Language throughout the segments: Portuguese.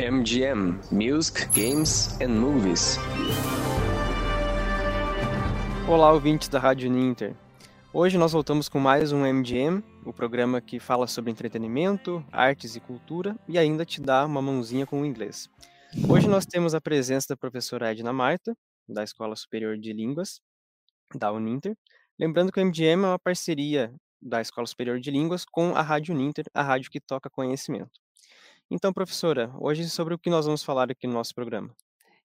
MGM Music, Games and Movies. Olá, ouvintes da Rádio Ninter. Hoje nós voltamos com mais um MGM, o programa que fala sobre entretenimento, artes e cultura e ainda te dá uma mãozinha com o inglês. Hoje nós temos a presença da professora Edna Marta, da Escola Superior de Línguas, da Uninter. Lembrando que o MGM é uma parceria da Escola Superior de Línguas com a Rádio Uninter, a rádio que toca conhecimento. Então, professora, hoje sobre o que nós vamos falar aqui no nosso programa.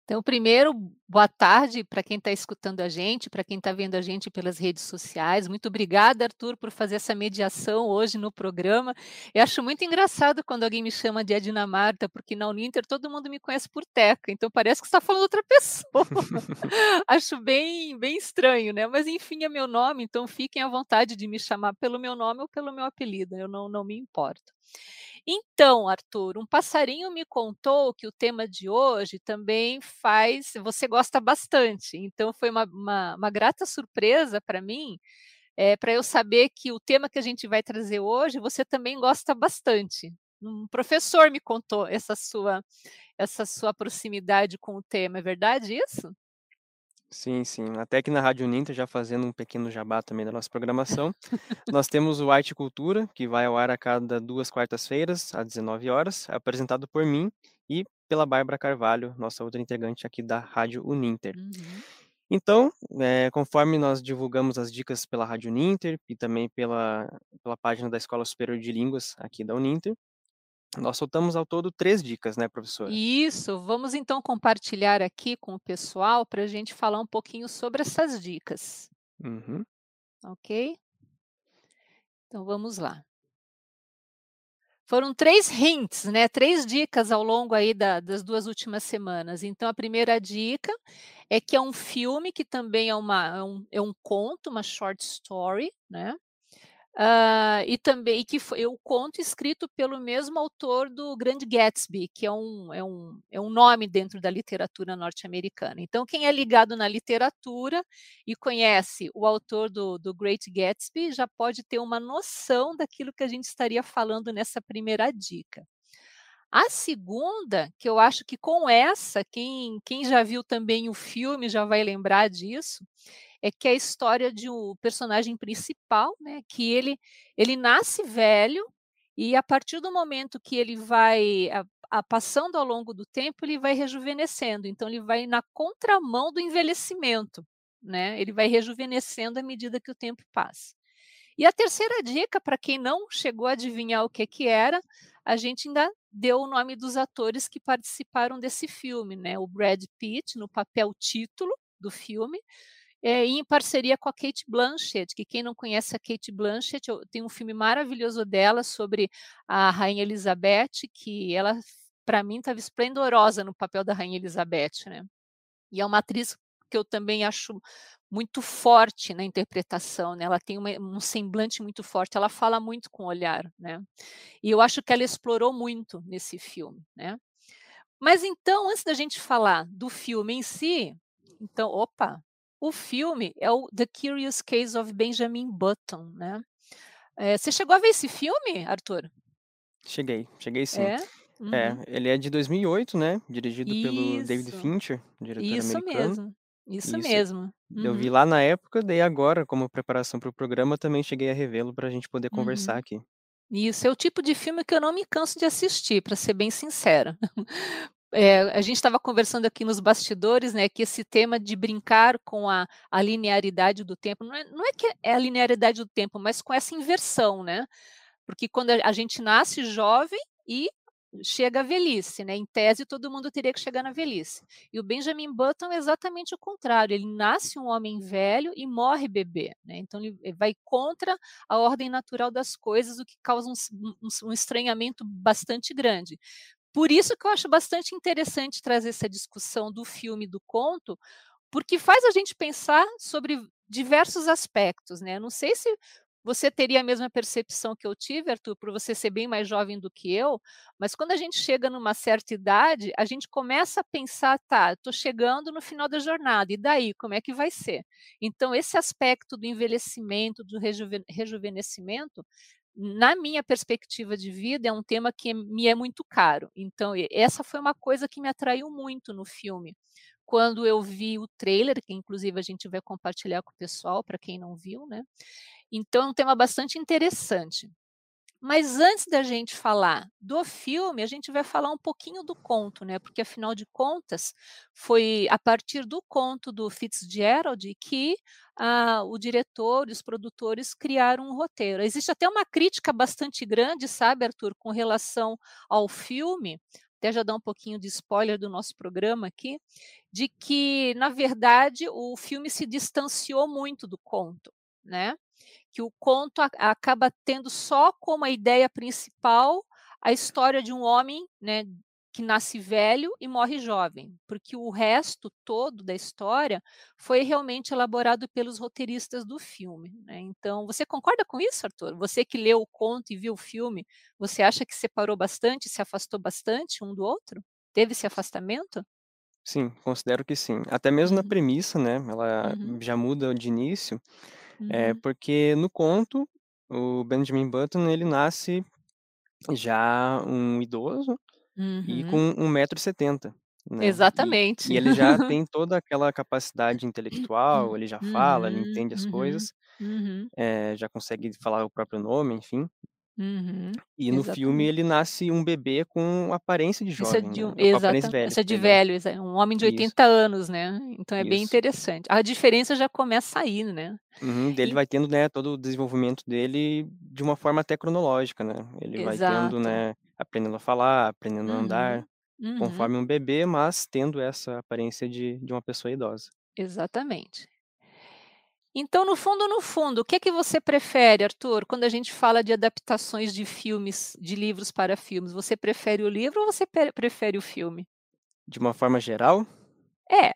Então, primeiro, boa tarde para quem está escutando a gente, para quem está vendo a gente pelas redes sociais. Muito obrigada, Arthur, por fazer essa mediação hoje no programa. Eu acho muito engraçado quando alguém me chama de Edna Marta, porque na Uninter todo mundo me conhece por Teca, então parece que está falando outra pessoa. acho bem, bem estranho, né? Mas enfim, é meu nome, então fiquem à vontade de me chamar pelo meu nome ou pelo meu apelido, eu não, não me importo. Então, Arthur, um passarinho me contou que o tema de hoje também faz. Você gosta bastante, então foi uma, uma, uma grata surpresa para mim, é, para eu saber que o tema que a gente vai trazer hoje você também gosta bastante. Um professor me contou essa sua, essa sua proximidade com o tema, é verdade isso? Sim, sim. Até que na Rádio Ninter, já fazendo um pequeno jabá também da nossa programação, nós temos o Arte Cultura, que vai ao ar a cada duas quartas-feiras, às 19 horas, apresentado por mim e pela Bárbara Carvalho, nossa outra integrante aqui da Rádio Uninter. Uhum. Então, é, conforme nós divulgamos as dicas pela Rádio Uninter e também pela, pela página da Escola Superior de Línguas aqui da Uninter, nós soltamos ao todo três dicas, né, professora? Isso, vamos então compartilhar aqui com o pessoal para a gente falar um pouquinho sobre essas dicas. Uhum. Ok? Então vamos lá. Foram três hints, né? Três dicas ao longo aí da, das duas últimas semanas. Então, a primeira dica é que é um filme que também é, uma, é, um, é um conto, uma short story, né? Uh, e também e que foi o conto escrito pelo mesmo autor do Grande Gatsby, que é um, é um, é um nome dentro da literatura norte-americana. Então, quem é ligado na literatura e conhece o autor do, do Great Gatsby já pode ter uma noção daquilo que a gente estaria falando nessa primeira dica. A segunda, que eu acho que com essa, quem, quem já viu também o filme já vai lembrar disso, é que é a história de um personagem principal, né, que ele, ele nasce velho e a partir do momento que ele vai a, a, passando ao longo do tempo, ele vai rejuvenescendo. Então ele vai na contramão do envelhecimento, né? Ele vai rejuvenescendo à medida que o tempo passa. E a terceira dica, para quem não chegou a adivinhar o que, que era, a gente ainda deu o nome dos atores que participaram desse filme, né? O Brad Pitt no papel título do filme, é, em parceria com a Kate Blanchett, que quem não conhece a Kate Blanchett, tem um filme maravilhoso dela sobre a Rainha Elizabeth, que ela, para mim, estava esplendorosa no papel da Rainha Elizabeth, né? E é uma atriz que eu também acho muito forte na interpretação, né? Ela tem uma, um semblante muito forte, ela fala muito com o olhar, né? E eu acho que ela explorou muito nesse filme, né? Mas então, antes da gente falar do filme em si, então, opa, o filme é o The Curious Case of Benjamin Button, né? É, você chegou a ver esse filme, Arthur? Cheguei, cheguei sim. É? é uhum. é ele é de 2008, né? Dirigido Isso. pelo David Fincher, diretor Isso americano. Mesmo. Isso, Isso mesmo. Uhum. Eu vi uhum. lá na época, daí agora, como preparação para o programa, também cheguei a revê-lo para a gente poder conversar uhum. aqui. Isso é o tipo de filme que eu não me canso de assistir, para ser bem sincera. É, a gente estava conversando aqui nos bastidores, né, que esse tema de brincar com a, a linearidade do tempo, não é, não é, que é a linearidade do tempo, mas com essa inversão, né? Porque quando a gente nasce jovem e chega a velhice, né? Em tese, todo mundo teria que chegar na velhice. E o Benjamin Button é exatamente o contrário. Ele nasce um homem velho e morre bebê, né? Então ele vai contra a ordem natural das coisas, o que causa um, um, um estranhamento bastante grande. Por isso que eu acho bastante interessante trazer essa discussão do filme do conto, porque faz a gente pensar sobre diversos aspectos, né? Não sei se você teria a mesma percepção que eu tive, Arthur, por você ser bem mais jovem do que eu, mas quando a gente chega numa certa idade, a gente começa a pensar, tá, estou chegando no final da jornada, e daí, como é que vai ser? Então, esse aspecto do envelhecimento, do rejuve rejuvenescimento, na minha perspectiva de vida, é um tema que me é muito caro. Então, essa foi uma coisa que me atraiu muito no filme. Quando eu vi o trailer, que inclusive a gente vai compartilhar com o pessoal, para quem não viu, né? Então, é um tema bastante interessante. Mas antes da gente falar do filme, a gente vai falar um pouquinho do conto, né? Porque afinal de contas, foi a partir do conto do Fitzgerald que ah, o diretor e os produtores criaram um roteiro. Existe até uma crítica bastante grande, sabe, Arthur, com relação ao filme, até já dar um pouquinho de spoiler do nosso programa aqui, de que, na verdade, o filme se distanciou muito do conto, né? que o conto a, acaba tendo só como a ideia principal a história de um homem, né, que nasce velho e morre jovem, porque o resto todo da história foi realmente elaborado pelos roteiristas do filme. Né? Então, você concorda com isso, Arthur? Você que leu o conto e viu o filme, você acha que separou bastante, se afastou bastante um do outro? Teve esse afastamento? Sim, considero que sim. Até mesmo uhum. na premissa, né? Ela uhum. já muda de início. É, porque no conto, o Benjamin Button, ele nasce já um idoso e com Uhum. 1,70m, né. E Exatamente. e ele já tem toda aquela capacidade intelectual, ele já fala, ele Uhum, entende as uhum, coisas, uhum. eh, já consegue falar o próprio nome, enfim. Uhum, E no filme exatamente. ele nasce um bebê com aparência de Isso é jovem, de né, um com aparência exata velha, isso é de velho, exa um homem de Isso. 80 anos, né, então é bem Isso. interessante. A diferença já começa aí, né. Uhum, ele E vai tendo, né, todo o desenvolvimento dele de uma forma até cronológica, né. Ele vai tendo, Exato. né, aprendendo a falar, aprendendo a andar, Uhum, uhum. conforme um bebê, mas tendo essa aparência de de uma pessoa idosa. Exatamente. Então, no fundo, no fundo, o que que você prefere, Arthur, quando a gente fala de adaptações de filmes de livros para filmes, você prefere o livro ou você prefere o filme? De uma forma geral? É.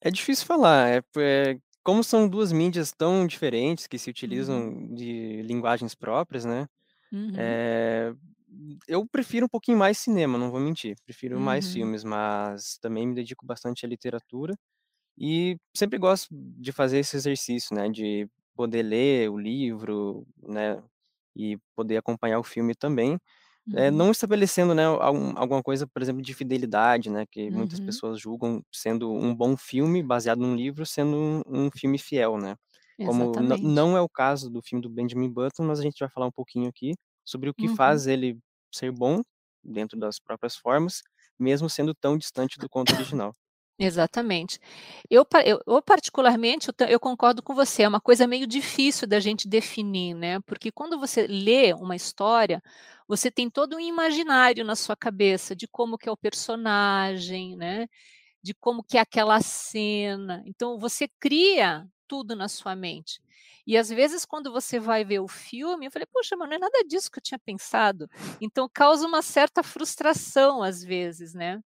É difícil falar, é po eh, como são 2 mídias tão diferentes, que se Uhum. utilizam de linguagens próprias, né, Uhum. eh, eu prefiro um pouquinho mais cinema, não vou mentir, prefiro mais Uhum. filmes, mas também me dedico bastante à literatura, e sempre gosto de fazer esse exercício, né, de poder ler o livro, né, e poder acompanhar o filme também, eh, Uhum. não estabelecendo, né, algum alguma coisa, por exemplo, de fidelidade, né, que muitas Uhum. pessoas julgam sendo um bom filme, baseado num livro, sendo um um filme fiel, né. Como não é o caso do filme do Benjamin Button, mas a gente vai falar um pouquinho aqui sobre o que Uhum. faz ele ser bom, dentro das próprias formas, mesmo sendo tão distante do conto original. Exatamente. Eu eu particularmente, eu eu concordo com você, é uma coisa meio difícil da gente definir, né, porque quando você lê uma história, você tem todo um imaginário na sua cabeça de como que é o personagem, né, de como que é aquela cena, então você cria tudo na sua mente. E às vezes quando você vai ver o filme, eu falei: "Poxa, mas não é nada disso que eu tinha pensado", então causa uma certa frustração às vezes, né.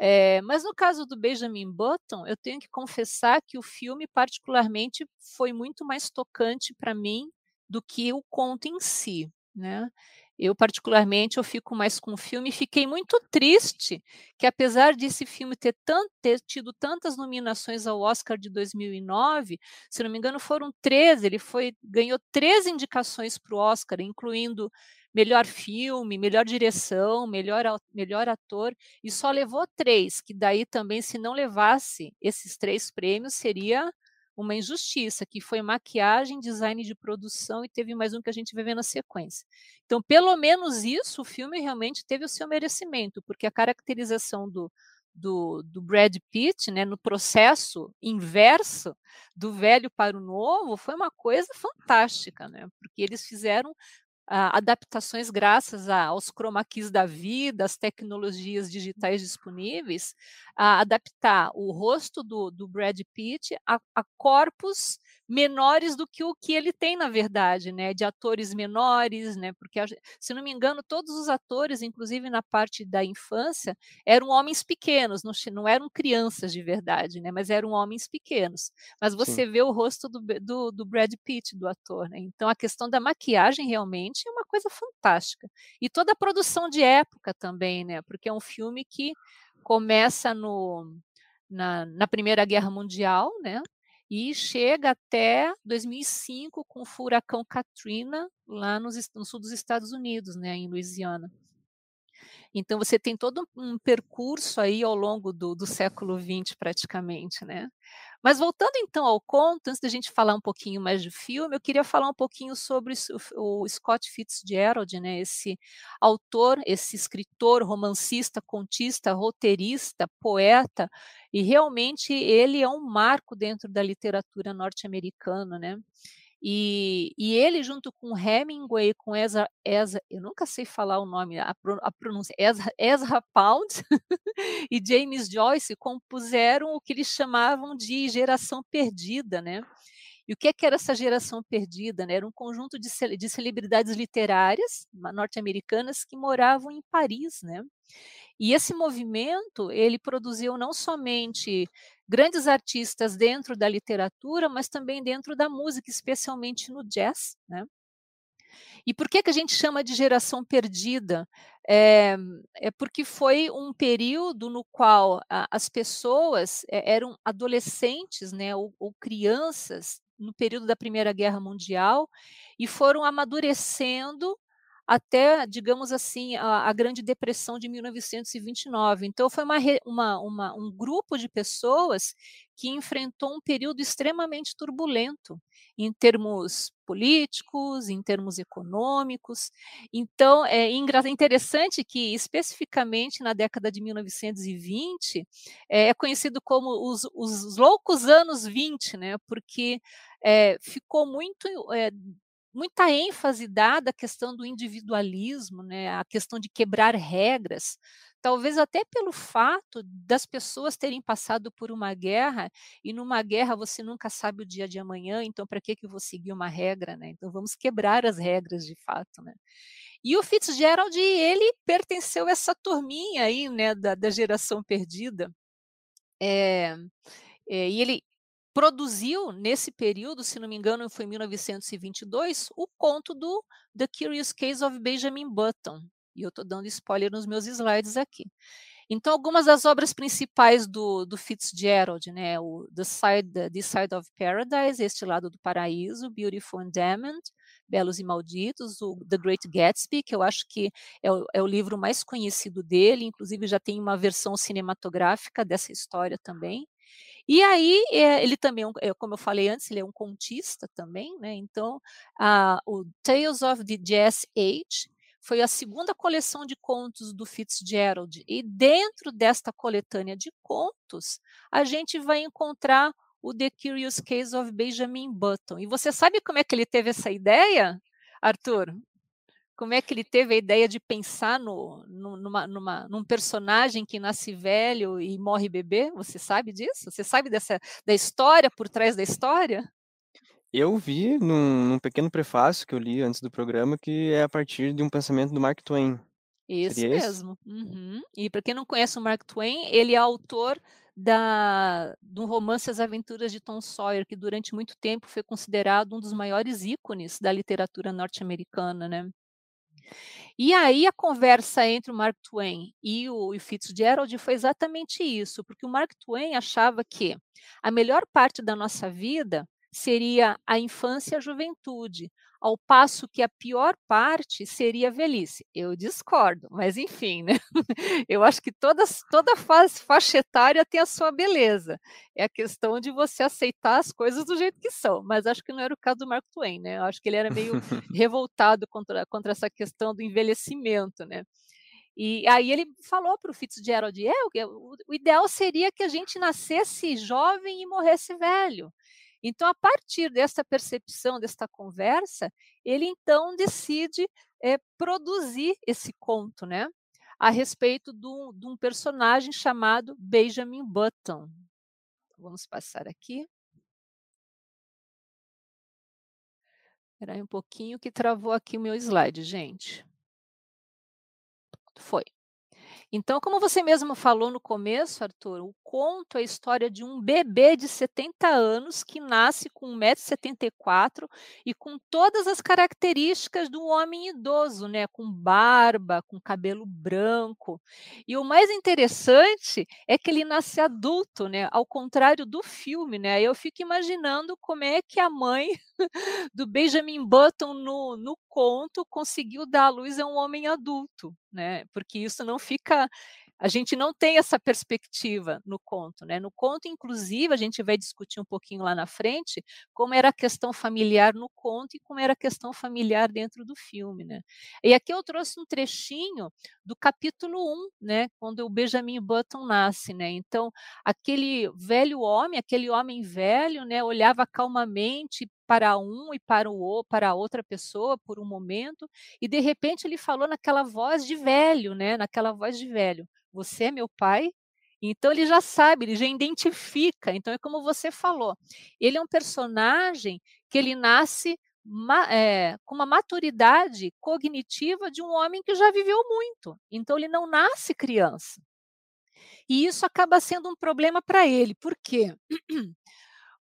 Eh, mas no caso do Benjamin Button, eu tenho que confessar que o filme particularmente foi muito mais tocante para mim, do que o conto em si, né. Eu particularmente, eu fico mais com o filme e fiquei muito triste, que apesar desse filme ter tan ter tido tantas nominações ao Oscar de 2009, se não me engano foram 13, ele foi ganhou 13 indicações para o Oscar, incluindo melhor filme, melhor direção, melhor melhor ator, e só levou 3, que daí também se não levasse esses 3 prêmios seria uma injustiça, que foi maquiagem, design de produção e teve mais um que a gente vai ver na sequência. Então pelo menos isso, o filme realmente teve o seu merecimento, porque a caracterização do do do Brad Pitt, né, no processo inverso, do velho para o novo, foi uma coisa fantástica, né, porque eles fizeram, a adaptações graças a aos chroma keys da vida, às tecnologias digitais disponíveis, adaptar o rosto do do Brad Pitt a a corpos menores do que o que ele tem na verdade, né, de atores menores, né, porque se não me engano todos os atores, inclusive na parte da infância, eram homens pequenos, não não eram crianças de verdade, né, mas eram homens pequenos. Mas Sim. você vê o rosto do do do Brad Pitt, do ator, né, então a questão da maquiagem realmente é uma coisa fantástica. E toda a produção de época também, né, porque é um filme que começa no na na primeira guerra mundial, né, e chega até 2005 com o furacão Katrina lá no sul dos Estados Unidos, né, em Louisiana. Então você tem todo um percurso aí ao longo do, do século XX praticamente, né? Mas voltando então ao conto, antes da gente falar um pouquinho mais do filme, eu queria falar um pouquinho sobre o, Scott Fitzgerald, né? Esse autor, esse escritor, romancista, contista, roteirista, poeta, e realmente ele é um marco dentro da literatura norte-americana, né? E, e, ele, junto com Hemingway, com Ezra, Ezra, eu nunca sei falar o nome, a, pronúncia, Ezra, Ezra Pound e James Joyce compuseram o que eles chamavam de geração perdida, né? E o que, é que era essa geração perdida? Né? Era um conjunto de, de celebridades literárias norte-americanas que moravam em Paris, né? E esse movimento, ele produziu não somente grandes artistas dentro da literatura, mas também dentro da música, especialmente no jazz, né? E por que, que a gente chama de geração perdida? É, é porque foi um período no qual a, as pessoas é, eram adolescentes, né, ou, ou crianças no período da Primeira Guerra Mundial e foram amadurecendo até, digamos assim, a, a, Grande Depressão de 1929. Então, foi uma, uma, uma, um grupo de pessoas que enfrentou um período extremamente turbulento em termos políticos, em termos econômicos. Então, é interessante que, especificamente na década de 1920, é conhecido como os, os loucos anos 20, né? porque é, ficou muito é, muita ênfase dada à questão do individualismo, né, a questão de quebrar regras, talvez até pelo fato das pessoas terem passado por uma guerra e numa guerra você nunca sabe o dia de amanhã, então para que que eu vou seguir uma regra, né? Então vamos quebrar as regras de fato, né? E o Fitzgerald, ele pertenceu a essa turminha aí, né, da, da geração perdida. É, é, e ele produziu nesse período, se não me engano, foi em 1922, o conto do The Curious Case of Benjamin Button. E eu estou dando spoiler nos meus slides aqui. Então, algumas das obras principais do, do Fitzgerald, né, o The Side, The Side of Paradise, Este Lado do Paraíso, Beautiful and Damned, Belos e Malditos, o The Great Gatsby, que eu acho que é o, é o livro mais conhecido dele, inclusive já tem uma versão cinematográfica dessa história também. E aí, é, ele também, é, como eu falei antes, ele é um contista também, né? Então, a, o Tales of the Jazz Age foi a segunda coleção de contos do Fitzgerald. E dentro desta coletânea de contos, a gente vai encontrar o The Curious Case of Benjamin Button. E você sabe como é que ele teve essa ideia, Arthur? Como é que ele teve a ideia de pensar no, no, numa, numa, num personagem que nasce velho e morre bebê? Você sabe disso? Você sabe dessa da história por trás da história? Eu vi num, num pequeno prefácio que eu li antes do programa que é a partir de um pensamento do Mark Twain. Isso Seria mesmo. Uhum. E para quem não conhece o Mark Twain, ele é autor da, do romance As Aventuras de Tom Sawyer, que durante muito tempo foi considerado um dos maiores ícones da literatura norte-americana, né? E aí a conversa entre o Mark Twain e o, e Fitzgerald foi exatamente isso, porque o Mark Twain achava que a melhor parte da nossa vida seria a infância e a juventude, ao passo que a pior parte seria a velhice. Eu discordo, mas enfim, né? Eu acho que toda, toda fase, faixa etária tem a sua beleza. É a questão de você aceitar as coisas do jeito que são, mas acho que não era o caso do Mark Twain, né? Eu acho que ele era meio revoltado contra, contra essa questão do envelhecimento, né? E aí ele falou para o Fitzgerald, é, o ideal seria que a gente nascesse jovem e morresse velho. Então, a partir dessa percepção, desta conversa, ele então decide é, produzir esse conto, né? A respeito de um personagem chamado Benjamin Button. Vamos passar aqui. Espera aí um pouquinho que travou aqui o meu slide, gente. Foi. Então, como você mesmo falou no começo, Arthur, o conto é a história de um bebê de 70 anos que nasce com 1,74m e com todas as características do homem idoso, né? Com barba, com cabelo branco. E o mais interessante é que ele nasce adulto, né? Ao contrário do filme, né? Eu fico imaginando como é que a mãe do Benjamin Button no, no conto conseguiu dar à luz a um homem adulto, né? Porque isso não fica a gente não tem essa perspectiva no conto, né? No conto, inclusive, a gente vai discutir um pouquinho lá na frente como era a questão familiar no conto e como era a questão familiar dentro do filme, né? E aqui eu trouxe um trechinho do capítulo 1, né? Quando o Benjamin Button nasce, né? Então, aquele velho homem, aquele homem velho, né, olhava calmamente para um e para o para outra pessoa por um momento, e de repente ele falou naquela voz de velho, né? Naquela voz de velho você é meu pai? Então ele já sabe, ele já identifica. Então é como você falou. Ele é um personagem que ele nasce é, com uma maturidade cognitiva de um homem que já viveu muito. Então ele não nasce criança. E isso acaba sendo um problema para ele. Por quê?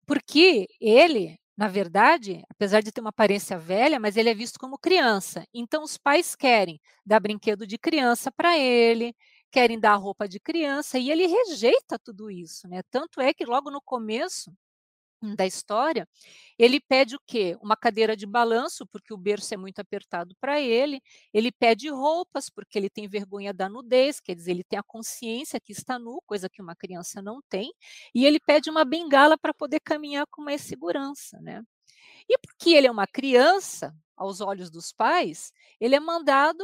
Porque ele, na verdade, apesar de ter uma aparência velha, mas ele é visto como criança. Então os pais querem dar brinquedo de criança para ele, querem dar roupa de criança e ele rejeita tudo isso, né? Tanto é que logo no começo da história, ele pede o quê? Uma cadeira de balanço, porque o berço é muito apertado para ele. Ele pede roupas, porque ele tem vergonha da nudez, quer dizer, ele tem a consciência que está nu, coisa que uma criança não tem. E ele pede uma bengala para poder caminhar com mais segurança, né? E porque ele é uma criança, aos olhos dos pais, ele é mandado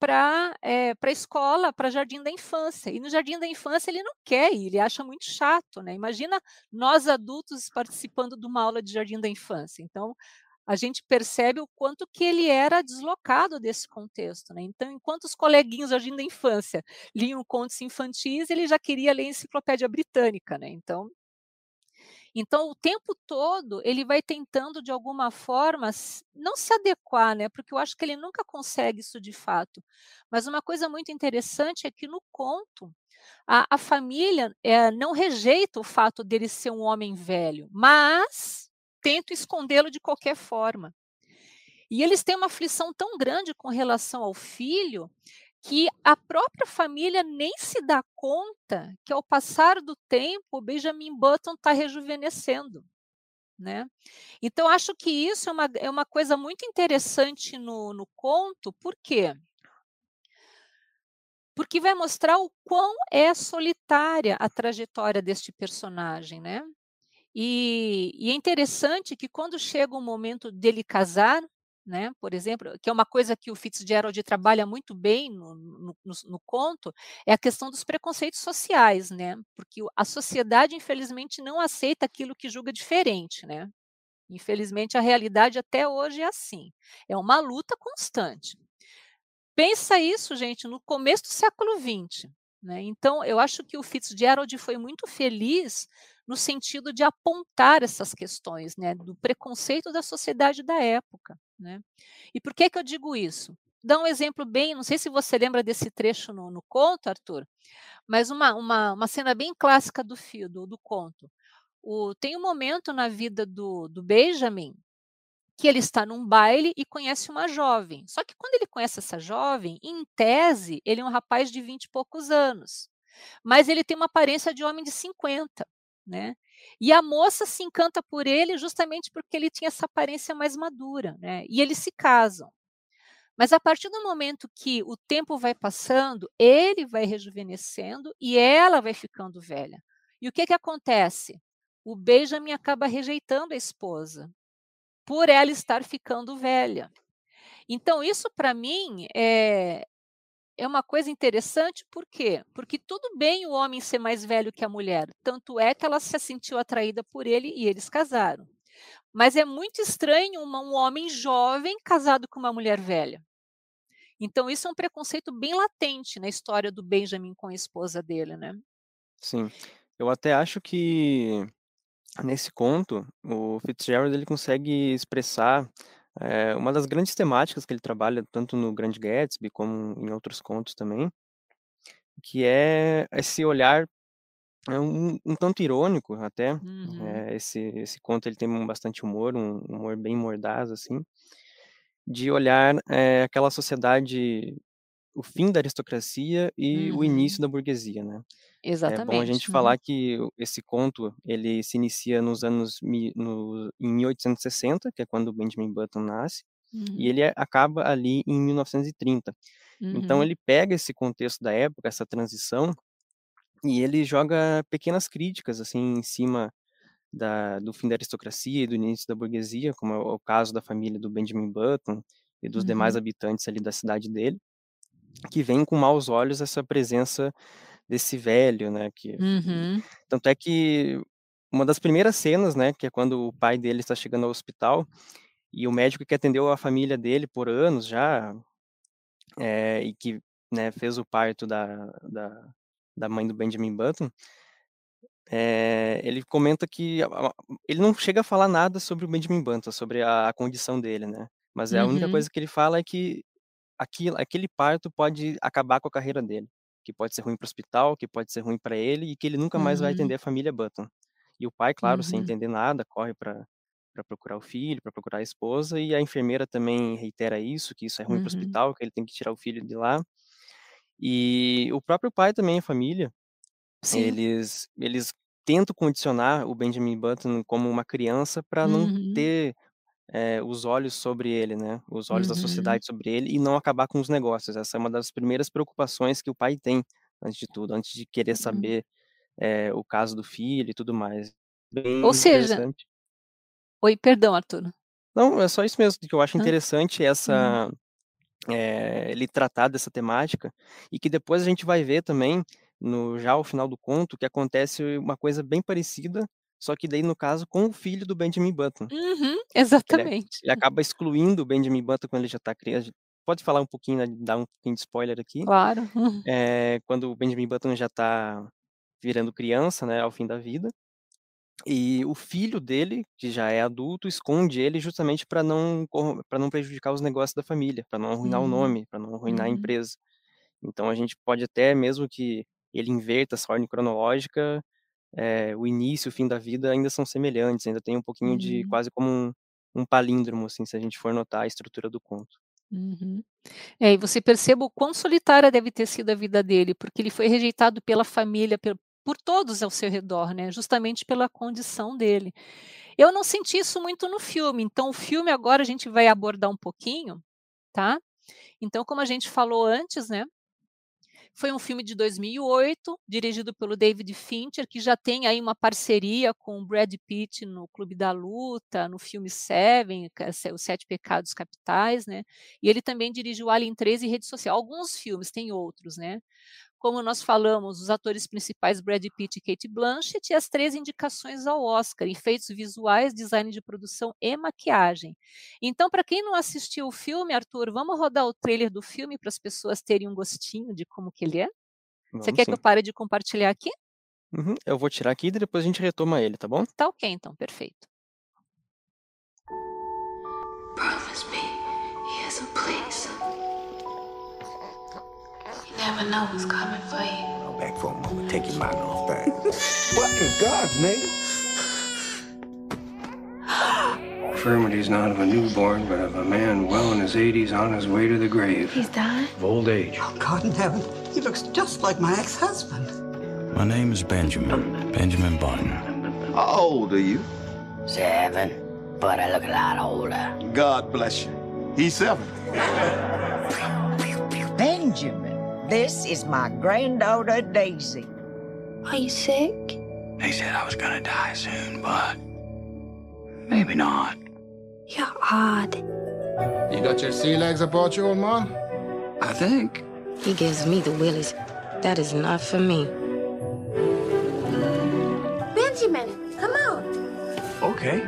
para é, a escola, para jardim da infância. E no jardim da infância ele não quer ir, ele acha muito chato, né? Imagina nós adultos participando de uma aula de jardim da infância. Então, a gente percebe o quanto que ele era deslocado desse contexto, né? Então, enquanto os coleguinhas do jardim da infância liam contos infantis, ele já queria ler enciclopédia britânica, né? Então, então, o tempo todo, ele vai tentando, de alguma forma, não se adequar, né? Porque eu acho que ele nunca consegue isso de fato. Mas uma coisa muito interessante é que no conto, a, a família é, não rejeita o fato dele ser um homem velho, mas tenta escondê-lo de qualquer forma. E eles têm uma aflição tão grande com relação ao filho que a própria família nem se dá conta que, ao passar do tempo, o Benjamin Button está rejuvenescendo. Né? Então, acho que isso é uma, é uma coisa muito interessante no, no conto, por quê? Porque vai mostrar o quão é solitária a trajetória deste personagem, né? E, e é interessante que quando chega o momento dele casar, né, por exemplo, que é uma coisa que o Fitzgerald trabalha muito bem no, no, no, no, conto, é a questão dos preconceitos sociais, né, porque a sociedade, infelizmente, não aceita aquilo que julga diferente, né, infelizmente a realidade até hoje é assim, é uma luta constante. Pensa isso, gente, no começo do século XX, né, então eu acho que o Fitzgerald foi muito feliz no sentido de apontar essas questões, né, do preconceito da sociedade da época. Né? E por que, que eu digo isso? Dá um exemplo bem, não sei se você lembra desse trecho no, no conto, Arthur, mas uma, uma, uma cena bem clássica do fio, do, do conto. O, tem um momento na vida do, do Benjamin que ele está num baile e conhece uma jovem. Só que quando ele conhece essa jovem, em tese, ele é um rapaz de 20 e poucos anos. Mas ele tem uma aparência de homem de 50, né? E a moça se encanta por ele justamente porque ele tinha essa aparência mais madura, né? E eles se casam. Mas a partir do momento que o tempo vai passando, ele vai rejuvenescendo e ela vai ficando velha. E o que que acontece? O Benjamin acaba rejeitando a esposa por ela estar ficando velha. Então, isso para mim é, é uma coisa interessante, por quê? Porque tudo bem o homem ser mais velho que a mulher, tanto é que ela se sentiu atraída por ele e eles casaram. Mas é muito estranho uma, um homem jovem casado com uma mulher velha. Então, isso é um preconceito bem latente na história do Benjamin com a esposa dele, né? Sim. Eu até acho que nesse conto, o Fitzgerald ele consegue expressar é, uma das grandes temáticas que ele trabalha, tanto no Grande Gatsby como em outros contos também, que é esse olhar é um, um tanto irônico até. Uhum. É, esse, esse conto ele tem bastante humor, um humor bem mordaz assim, de olhar é, aquela sociedade, o fim da aristocracia e o início Uhum. da burguesia, né? É bom a gente Exatamente. Uhum. falar que esse conto ele se inicia nos anos no, em 1860, que é quando Benjamin Button nasce, e Uhum. ele é, acaba ali em 1930. Então Uhum. ele pega esse contexto da época, essa transição, e ele joga pequenas críticas assim em cima da, do fim da aristocracia e do início da burguesia, como é o caso da família do Benjamin Button e dos demais Uhum. habitantes ali da cidade dele, que veem com maus olhos essa presença desse velho, né? Que Uhum. tanto é que uma das primeiras cenas, né, que é quando o pai dele está chegando ao hospital e o médico que atendeu a família dele por anos já, é, e que né, fez o parto da, da, da mãe do Benjamin Button, é, ele comenta que ele não chega a falar nada sobre o Benjamin Button, sobre a, a condição dele, né? Mas a única Uhum. coisa que ele fala é que aquilo, aquele parto pode acabar com a carreira dele, que pode ser ruim para o hospital, que pode ser ruim para ele e que ele nunca mais vai Uhum. atender a família Button. E o pai, claro, sem Uhum. entender nada, corre para para procurar o filho, para procurar a esposa, e a enfermeira também reitera isso, que isso é ruim para o Uhum. hospital, que ele tem que tirar o filho de lá. E o próprio pai também, a família, Sim. eles eles tentam condicionar o Benjamin Button como uma criança para não Uhum. ter eh, os olhos sobre ele, né? Os olhos da Uhum. sociedade sobre ele e não acabar com os negócios. Essa é uma das primeiras preocupações que o pai tem, antes de tudo, antes de querer Uhum. saber eh, o caso do filho e tudo mais. Bem Ou seja. Oi, perdão, Arthur. Não, é só isso mesmo, que eu acho interessante Hum. essa eh, ele tratar dessa temática, e que depois a gente vai ver também, no já ao final do conto, que acontece uma coisa bem parecida, só que daí no caso com o filho do Benjamin Button. Uhum, ele exatamente. ele acaba excluindo o Benjamin Button quando ele já tá cria pode falar um pouquinho, né, dar um pouquinho de spoiler aqui. Claro. Eh, quando o Benjamin Button já tá virando criança, né, ao fim da vida, e o filho dele, que já é adulto, esconde ele justamente para não pra não prejudicar os negócios da família, para não arruinar o Uhum. nome, para não arruinar a Uhum. empresa. Então a gente pode até, mesmo que ele inverta essa ordem cronológica, eh, o início e o fim da vida ainda são semelhantes, ainda tem um pouquinho de Uhum. quase como um um palíndromo, assim, se a gente for notar a estrutura do conto. Uhum. É, e você perceba o quão solitária deve ter sido a vida dele, porque ele foi rejeitado pela família, pe por todos ao seu redor, né, justamente pela condição dele. Eu não senti isso muito no filme, então o filme agora a gente vai abordar um pouquinho, tá. Então como a gente falou antes, né foi um filme de 2008, dirigido pelo David Fincher, que já tem aí uma parceria com o Brad Pitt no Clube da Luta, no filme Seven, é Os Sete Pecados Capitais, né, e ele também dirigiu Alien 3 e Rede Social. Alguns filmes, tem outros, né. Como nós falamos, os atores principais Brad Pitt e Cate Blanchett e as 3 indicações ao Oscar, efeitos visuais, design de produção e maquiagem. Então para quem não assistiu o filme, Arthur, vamos rodar o trailer do filme para as pessoas terem um gostinho de como que ele é? Você Vamos quer que eu sim. pare de compartilhar aqui? Uhum. Eu vou tirar aqui e depois a gente retoma ele, tá bom? Tá ok então, perfeito. Never know what's coming for you. Go back for a moment. Take your mind off that. what in God's name? Infirmity's not of a newborn, but of a man well in his 80s on his way to the grave. He's dying? Of old age. Oh, God in heaven. He looks just like my ex-husband. My name is Benjamin. Benjamin Button. How old are you? Seven, but I look a lot older. God bless you. He's seven. Benjamin, this is my granddaughter Daisy. Are you sick? They said I was gonna die soon, but maybe not. You're odd. You got your sea legs about you, old man? I think. He gives me the willies. That is not for me. Benjamin, come out. Okay.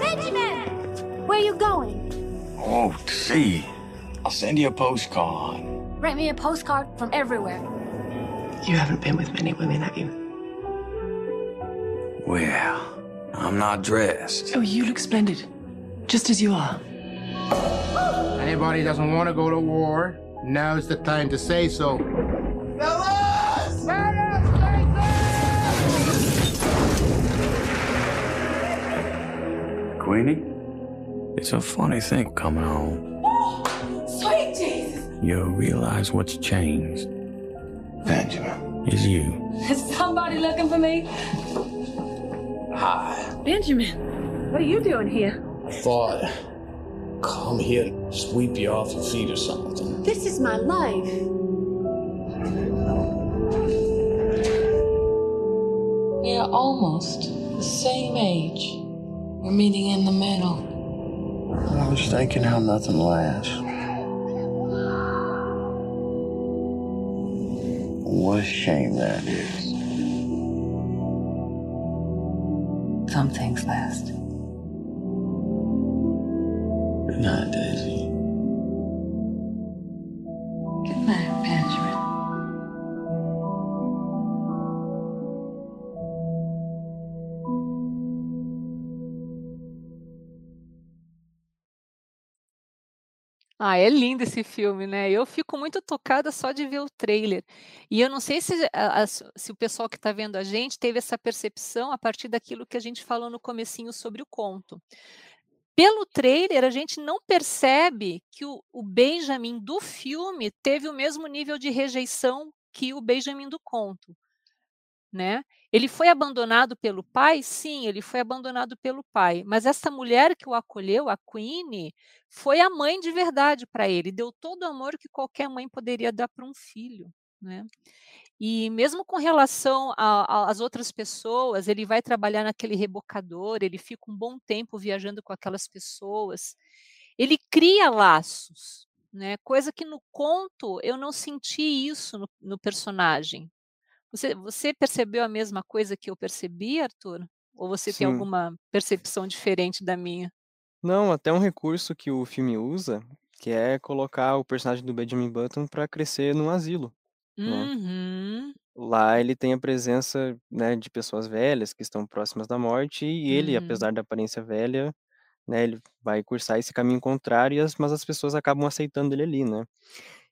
Benjamin! Where are you going? Oh, to see. I'll send you a postcard. Write me a postcard from everywhere. You haven't been with many women, have you? Well, I'm not dressed. Oh, you look splendid. Just as you are. Anybody doesn't want to go to war, Now's the time to say so. Fellas! Queenie? It's a funny thing coming home. Sweet Jesus! You'll realize what's changed. Benjamin. Is you. Is somebody looking for me? Hi. Benjamin, what are you doing here? I Thought come here to sweep you off your feet or something. This is my life. We are almost the same age. We're meeting in the middle. I was thinking how nothing lasts. What a shame that is. Some things last. Ah, é lindo esse filme, né? Eu fico muito tocada só de ver o trailer. E eu não sei se, a- a- se o pessoal que está vendo a gente teve essa percepção a partir daquilo que a gente falou no comecinho sobre o conto. Pelo trailer, a gente não percebe que o, o Benjamin do filme teve o mesmo nível de rejeição que o Benjamin do conto né? Ele foi abandonado pelo pai? Sim, ele foi abandonado pelo pai. Mas essa mulher que o acolheu, a Queenie, foi a mãe de verdade para ele, deu todo o amor que qualquer mãe poderia dar para um filho, né? E mesmo com relação às outras pessoas, ele vai trabalhar naquele rebocador, ele fica um bom tempo viajando com aquelas pessoas. Ele cria laços, né? Coisa que no conto eu não senti isso no, no personagem. Você, você percebeu a mesma coisa que eu percebi, Arthur? Ou você tem Sim. alguma percepção diferente da minha? Não, até um recurso que o filme usa, que é colocar o personagem do Benjamin Button para crescer num asilo, né? Uhum, Lá ele tem a presença, né, de pessoas velhas que estão próximas da morte e ele, uhum. apesar da aparência velha, né, ele vai cursar esse caminho contrário, as- mas as pessoas acabam aceitando ele ali, né?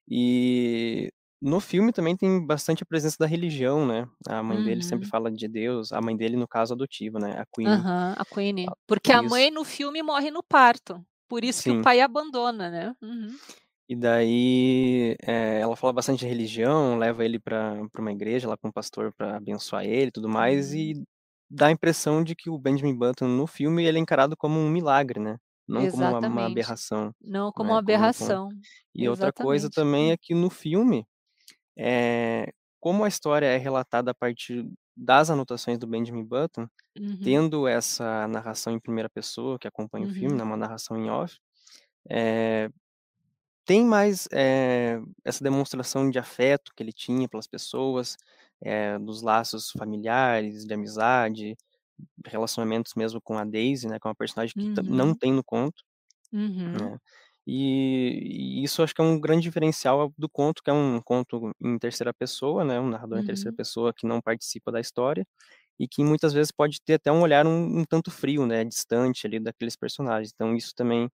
E no filme também tem bastante a presença da religião, né? A mãe dele sempre Uhum. fala de Deus, a mãe dele, no caso, adotiva, né? A. Aham, a Queenie. Porque a Isso. mãe no filme morre no parto. Por isso que Sim. o pai abandona, né? Uhum. E daí eh, ela fala bastante de religião, leva ele para uma igreja lá com o pastor para abençoar ele e tudo mais, Uhum. e dá a impressão de que o Benjamin Button no filme ele é encarado como um milagre, né? Não como uma, uma Exatamente. aberração, Não como né? uma Como, como... aberração. E outra coisa Exatamente. também é que no filme, eh, como a história é relatada a partir das anotações do Benjamin Button, Uhum. tendo essa narração em primeira pessoa que acompanha o filme, né? Uhum. Uma narração em off, eh, tem mais eh, essa demonstração de afeto que ele tinha pelas pessoas, eh, dos laços familiares, de amizade, relacionamentos mesmo com a Daisy, né? Que é uma personagem que ta- não Uhum. tem no conto, Uhum. né? E, e isso acho que é um grande diferencial do conto, que é um conto em terceira pessoa, né? Um narrador em terceira Uhum. pessoa que não participa da história e que muitas vezes pode ter até um olhar um, um tanto frio, né? Distante ali daqueles personagens. Então isso também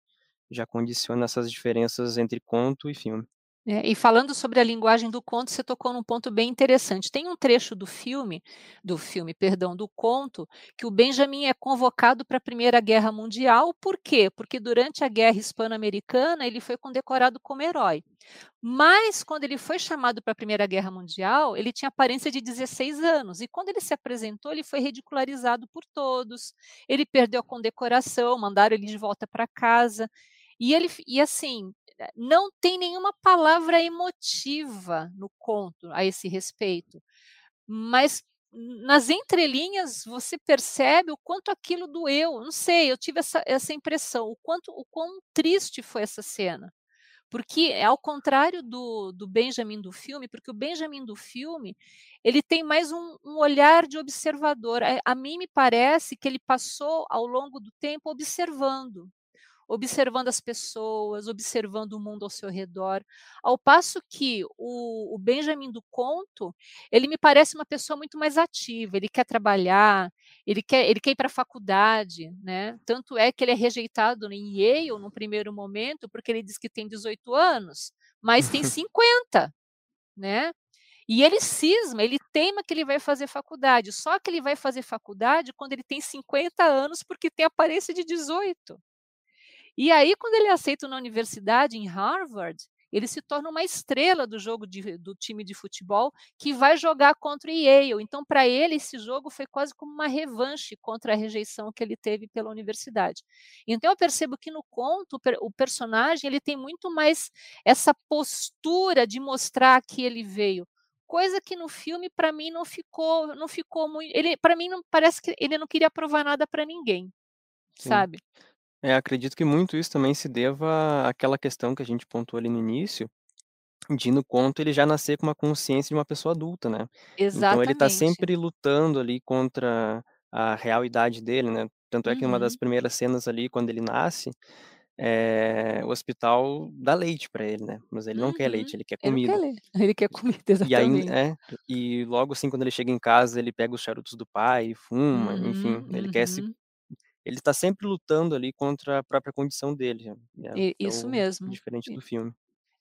já condiciona essas diferenças entre conto e filme. É, e falando sobre a linguagem do conto, você tocou num ponto bem interessante. Tem um trecho do filme, do filme, perdão, do conto, que o Benjamin é convocado para a Primeira Guerra Mundial. Por quê? Porque durante a Guerra Hispano-Americana ele foi condecorado como herói. Mas quando ele foi chamado para a Primeira Guerra Mundial, ele tinha aparência de 16 anos. E quando ele se apresentou, ele foi ridicularizado por todos. Ele perdeu a condecoração, mandaram ele de volta para casa. E ele e assim, não tem nenhuma palavra emotiva no conto a esse respeito, mas nas entrelinhas você percebe o quanto aquilo doeu. Não sei, eu tive essa, essa impressão, o quanto o quão triste foi essa cena. Porque é ao contrário do, do Benjamin do filme, porque o Benjamin do filme ele tem mais um, um olhar de observador. A, a mim me parece que ele passou ao longo do tempo observando, observando as pessoas, observando o mundo ao seu redor. Ao passo que o, o Benjamin do conto, ele me parece uma pessoa muito mais ativa, ele quer trabalhar, ele quer, ele quer ir para a faculdade, né? Tanto é que ele é rejeitado em Yale no primeiro momento, porque ele diz que tem 18 anos, mas tem 50, né? E ele cisma, ele teima que ele vai fazer faculdade, só que ele vai fazer faculdade quando ele tem 50 anos, porque tem aparência de 18. E aí, quando ele é aceito na universidade, em Harvard, ele se torna uma estrela do jogo de, do time de futebol que vai jogar contra o Yale. Então, para ele, esse jogo foi quase como uma revanche contra a rejeição que ele teve pela universidade. Então, eu percebo que no conto, o personagem ele tem muito mais essa postura de mostrar que ele veio coisa que no filme para mim não ficou não ficou muito ele para mim não parece que ele não queria provar nada para ninguém Sim. sabe é, acredito que muito isso também se deva àquela questão que a gente pontuou ali no início, de no conto ele já nascer com uma consciência de uma pessoa adulta, né. Então ele está sempre lutando ali contra a real idade dele, né. Tanto é que uma das Uhum. primeiras cenas ali, quando ele nasce, eh, o hospital dá leite para ele, né, mas ele não quer Uhum. leite, ele quer Ele não quer comida. ler, ele quer comida, E aí exatamente. é, e logo assim quando ele chega em casa, ele pega os charutos do pai e fuma, Uhum, enfim, ele quer se uhum. Ele está sempre lutando ali contra a própria condição dele, né, que é isso mesmo. diferente do filme.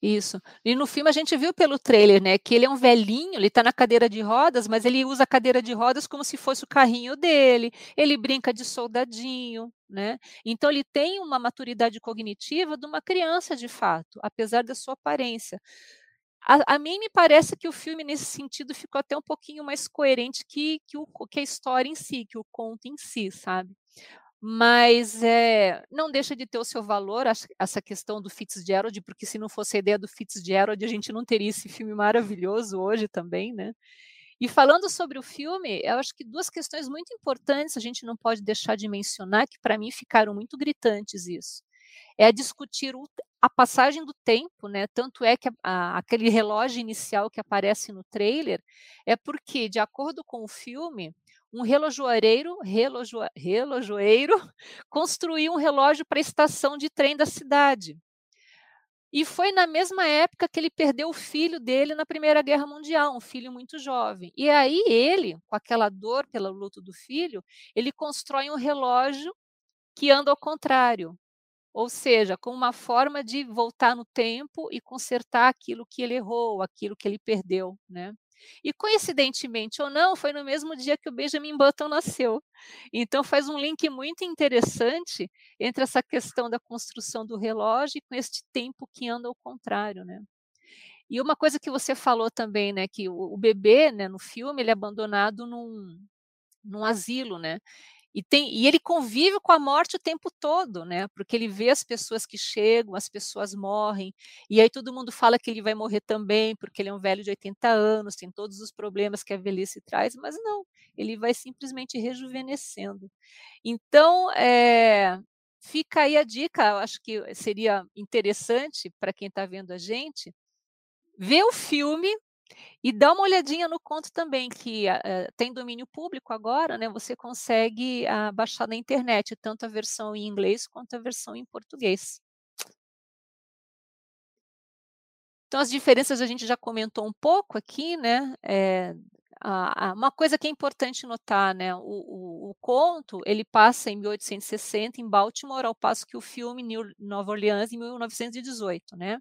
isso. E no filme a gente viu pelo trailer, né, que ele é um velhinho, ele está na cadeira de rodas, mas ele usa a cadeira de rodas como se fosse o carrinho dele, ele brinca de soldadinho, né. Então ele tem uma maturidade cognitiva de uma criança de fato, apesar da sua aparência. A a mim me parece que o filme nesse sentido ficou até um pouquinho mais coerente que que o que a história em si, que o conto em si, sabe. Mas, eh, não deixa de ter o seu valor essa questão do Fitzgerald, porque se não fosse a ideia do Fitzgerald, a gente não teria esse filme maravilhoso hoje também, né. E falando sobre o filme, eu acho que 2 questões muito importantes a gente não pode deixar de mencionar, que para mim ficaram muito gritantes isso. É discutir a passagem do tempo, né, tanto é que a aquele relógio inicial que aparece no trailer, é porque, de acordo com o filme, um relojoeiro relojoa relojoeiro construiu um relógio para a estação de trem da cidade. E foi na mesma época que ele perdeu o filho dele na Primeira Guerra Mundial, um filho muito jovem. E aí ele, com aquela dor pelo luto do filho, ele constrói um relógio que anda ao contrário, ou seja, com uma forma de voltar no tempo e consertar aquilo que ele errou, aquilo que ele perdeu, né. E coincidentemente ou não, foi no mesmo dia que o Benjamin Button nasceu. Então faz um link muito interessante entre essa questão da construção do relógio e com este tempo que anda ao contrário, né. E uma coisa que você falou também, né, que o o bebê, né, no filme, ele é abandonado num num asilo, né. E tem e ele convive com a morte o tempo todo, né, porque ele vê as pessoas que chegam, as pessoas morrem, e aí todo mundo fala que ele vai morrer também, porque ele é um velho de 80 anos, tem todos os problemas que a velhice traz, mas não, ele vai simplesmente rejuvenescendo. Então, eh, fica aí a dica, eu acho que seria interessante para quem está vendo a gente, ver o filme e dar uma olhadinha no conto também, que, eh, tem domínio público agora, né, você consegue, ah, baixar na internet, tanto a versão em inglês quanto a versão em português. Então as diferenças a gente já comentou um pouco aqui, né, eh, a a uma coisa que é importante notar, né, o o o conto, ele passa em 1860 em Baltimore, ao passo que o filme New Nova Orleans em 1918, né.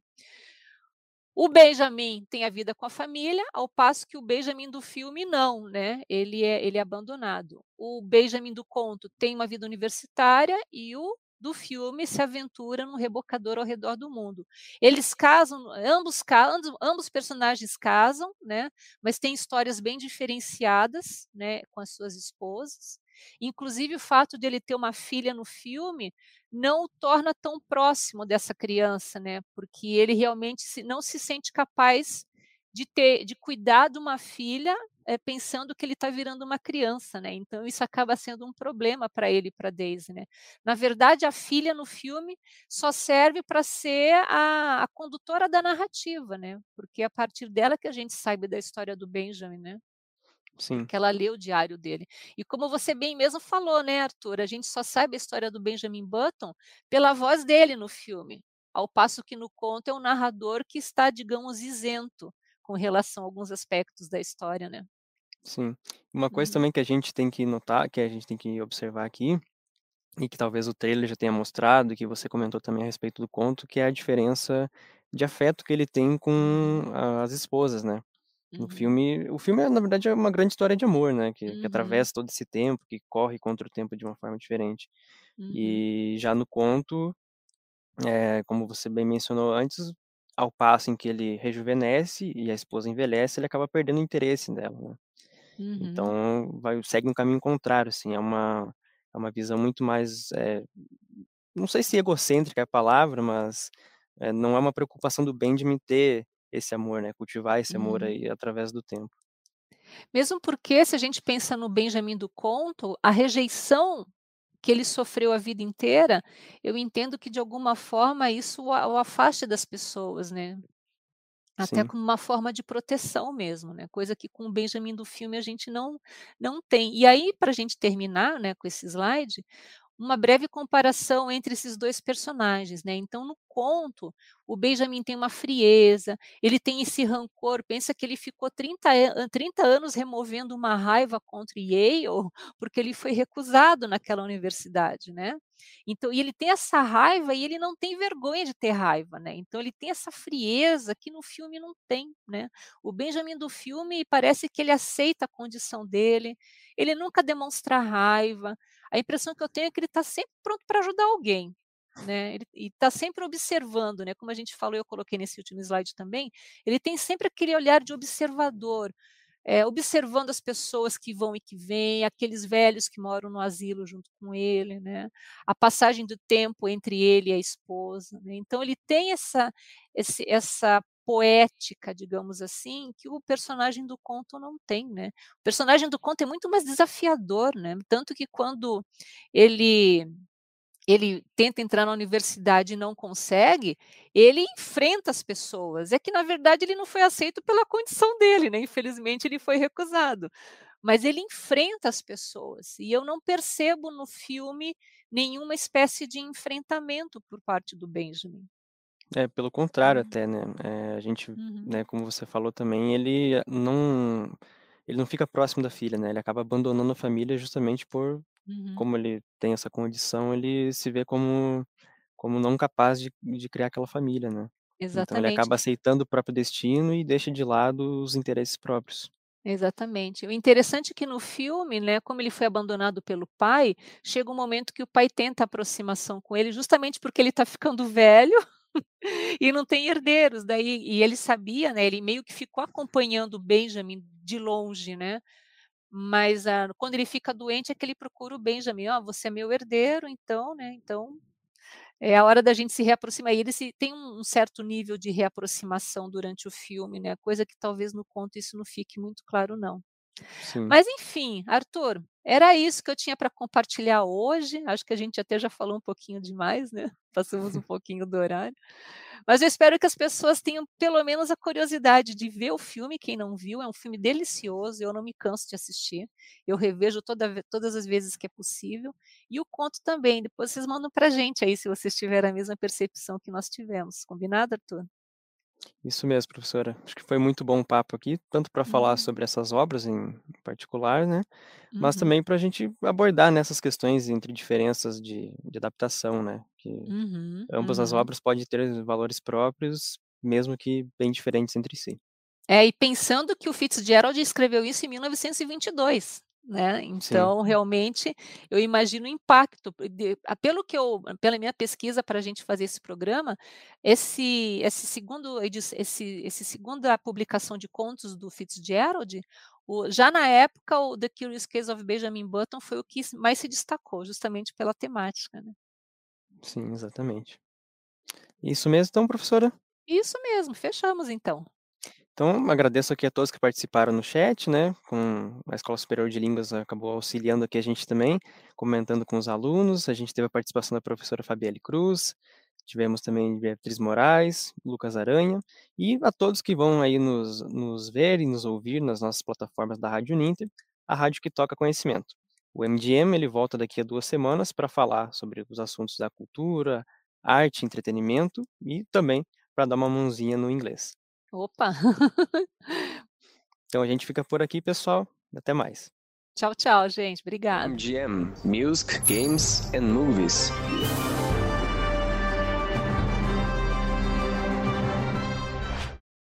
O Benjamin tem a vida com a família, ao passo que o Benjamin do filme não, né, ele é ele é abandonado. O Benjamin do conto tem uma vida universitária e o do filme se aventura num rebocador ao redor do mundo. Eles casam, ambos ca ambos ambos personagens casam, né, mas têm histórias bem diferenciadas, né, com as suas esposas. Inclusive o fato de ele ter uma filha no filme, não o torna tão próximo dessa criança, né, porque ele realmente não se sente capaz de ter de cuidar de uma filha, eh, pensando que ele está virando uma criança, né, então isso acaba sendo um problema para ele e pra Daisy, né. Na verdade a filha no filme só serve para ser a a condutora da narrativa, né, porque é a partir dela que a gente sabe da história do Benjamin, né. Sim. Porque ela lê o diário dele. E como você bem mesmo falou, né, Arthur, a gente só sabe a história do Benjamin Button pela voz dele no filme, ao passo que no conto é um narrador que está, digamos, isento com relação a alguns aspectos da história, né. Sim. Uma coisa Uhum. também que a gente tem que notar, que a gente tem que observar aqui, e que talvez o trailer já tenha mostrado, e que você comentou também a respeito do conto, que é a diferença de afeto que ele tem com as esposas, né. No Uhum. filme o filme é, na verdade, é uma grande história de amor, né, que que Uhum. atravessa todo esse tempo, que corre contra o tempo de uma forma diferente. Uhum. E já no conto, eh, como você bem mencionou antes, ao passo em que ele rejuvenesce e a esposa envelhece, ele acaba perdendo o interesse nela, né. Uhum. Então vai segue um caminho contrário, assim, é uma é uma visão muito mais, eh, não sei se egocêntrica é a palavra, mas, eh, não é uma preocupação do Benjamin ter esse amor, né, cultivar esse amor Uhum. aí através do tempo. Mesmo porque se a gente pensa no Benjamin do conto, a rejeição que ele sofreu a vida inteira, eu entendo que de alguma forma isso o a afaste das pessoas, né. Até Sim. como uma forma de proteção mesmo, né, coisa que com o Benjamin do filme a gente não não tem. E aí pra gente terminar, né, com esse slide, uma breve comparação entre esses 2 personagens, né. Então no conto, o Benjamin tem uma frieza, ele tem esse rancor, pensa que ele ficou 30 an 30 anos removendo uma raiva contra Yale, porque ele foi recusado naquela universidade, né. Então e ele tem essa raiva e ele não tem vergonha de ter raiva, né, então ele tem essa frieza que no filme não tem, né. O Benjamin do filme parece que ele aceita a condição dele, ele nunca demonstra raiva, a impressão que eu tenho é que ele tá sempre pronto pra ajudar alguém, né, ele e tá sempre observando, né, como a gente falou eu coloquei nesse último slide também, ele tem sempre aquele olhar de observador, eh, observando as pessoas que vão e que vêm, aqueles velhos que moram no asilo junto com ele, né, a passagem do tempo entre ele e a esposa, né, então ele tem essa esse essa poética, digamos assim, que o personagem do conto não tem, né. O personagem do conto é muito mais desafiador, né, tanto que quando ele ele tenta entrar na universidade e não consegue, ele enfrenta as pessoas, é que na verdade ele não foi aceito pela condição dele, né, infelizmente ele foi recusado. Mas ele enfrenta as pessoas, e eu não percebo no filme nenhuma espécie de enfrentamento por parte do Benjamin. É, pelo contrário Uhum. até, né, eh, a gente, Uhum. né, como você falou também, ele não ele não fica próximo da filha, né, ele acaba abandonando a família justamente por Uhum. como ele tem essa condição, ele se vê como como não capaz de de criar aquela família, né. Então ele Exatamente. acaba aceitando o próprio destino e deixa de lado os interesses próprios. Exatamente. O interessante é que no filme, né, como ele foi abandonado pelo pai, chega um momento que o pai tenta aproximação com ele, justamente porque ele tá ficando velho e não tem herdeiros, daí e ele sabia, né, ele meio que ficou acompanhando o Benjamin de longe, né, mas, ah, quando ele fica doente é que ele procura o Benjamin: "Ó, você é meu herdeiro, então, né, então, é a hora da gente se reaproximar", e eles se tem um um certo nível de reaproximação durante o filme, né, coisa que talvez no conto isso não fique muito claro não. Sim. Mas enfim, Arthur, era isso que eu tinha pra compartilhar hoje, acho que a gente até já falou um pouquinho demais, né, passamos um pouquinho do horário, mas eu espero que as pessoas tenham pelo menos a curiosidade de ver o filme, quem não viu, é um filme delicioso, eu não me canso de assistir, eu revejo toda todas as vezes que é possível, e o conto também, depois vocês mandam pra gente aí se vocês tiveram a mesma percepção que nós tivemos, combinado, Arthur? Isso mesmo, professora. Acho que foi muito bom o papo aqui, tanto falar Uhum. sobre essas obras em particular, né, mas Uhum. também pra gente abordar, né, essas questões entre diferenças de de adaptação, né, que Uhum, ambas as uhum. obras podem ter valores próprios, mesmo que bem diferentes entre si. É, e pensando que o Fitzgerald escreveu isso em 1922, né, Sim. então realmente eu imagino o impacto de pelo que eu pela minha pesquisa pra gente fazer esse programa, esse esse segundo esse esse segunda publicação de contos do Fitzgerald, o já na época o The Curious Case of Benjamin Button foi o que mais se destacou, justamente pela temática, né. Sim, exatamente. Isso mesmo, então, professora. Isso mesmo, fechamos então. Então, agradeço aqui a todos que participaram no chat, né, com a Escola Superior de Línguas acabou auxiliando aqui a gente também, comentando com os alunos, a gente teve a participação da professora Fabielle Cruz, Tivemos também Beatriz Moraes, Lucas Aranha, e a todos que vão aí nos, nos ver e nos ouvir nas nossas plataformas da Rádio Ninter, a rádio que toca conhecimento. O MDM ele volta daqui a duas semanas para falar sobre os assuntos da cultura, arte, entretenimento e também para dar uma mãozinha no inglês. Opa! então a gente fica por aqui, pessoal. Até mais. Tchau, tchau, gente. Obrigada. MGM Music, Games and Movies.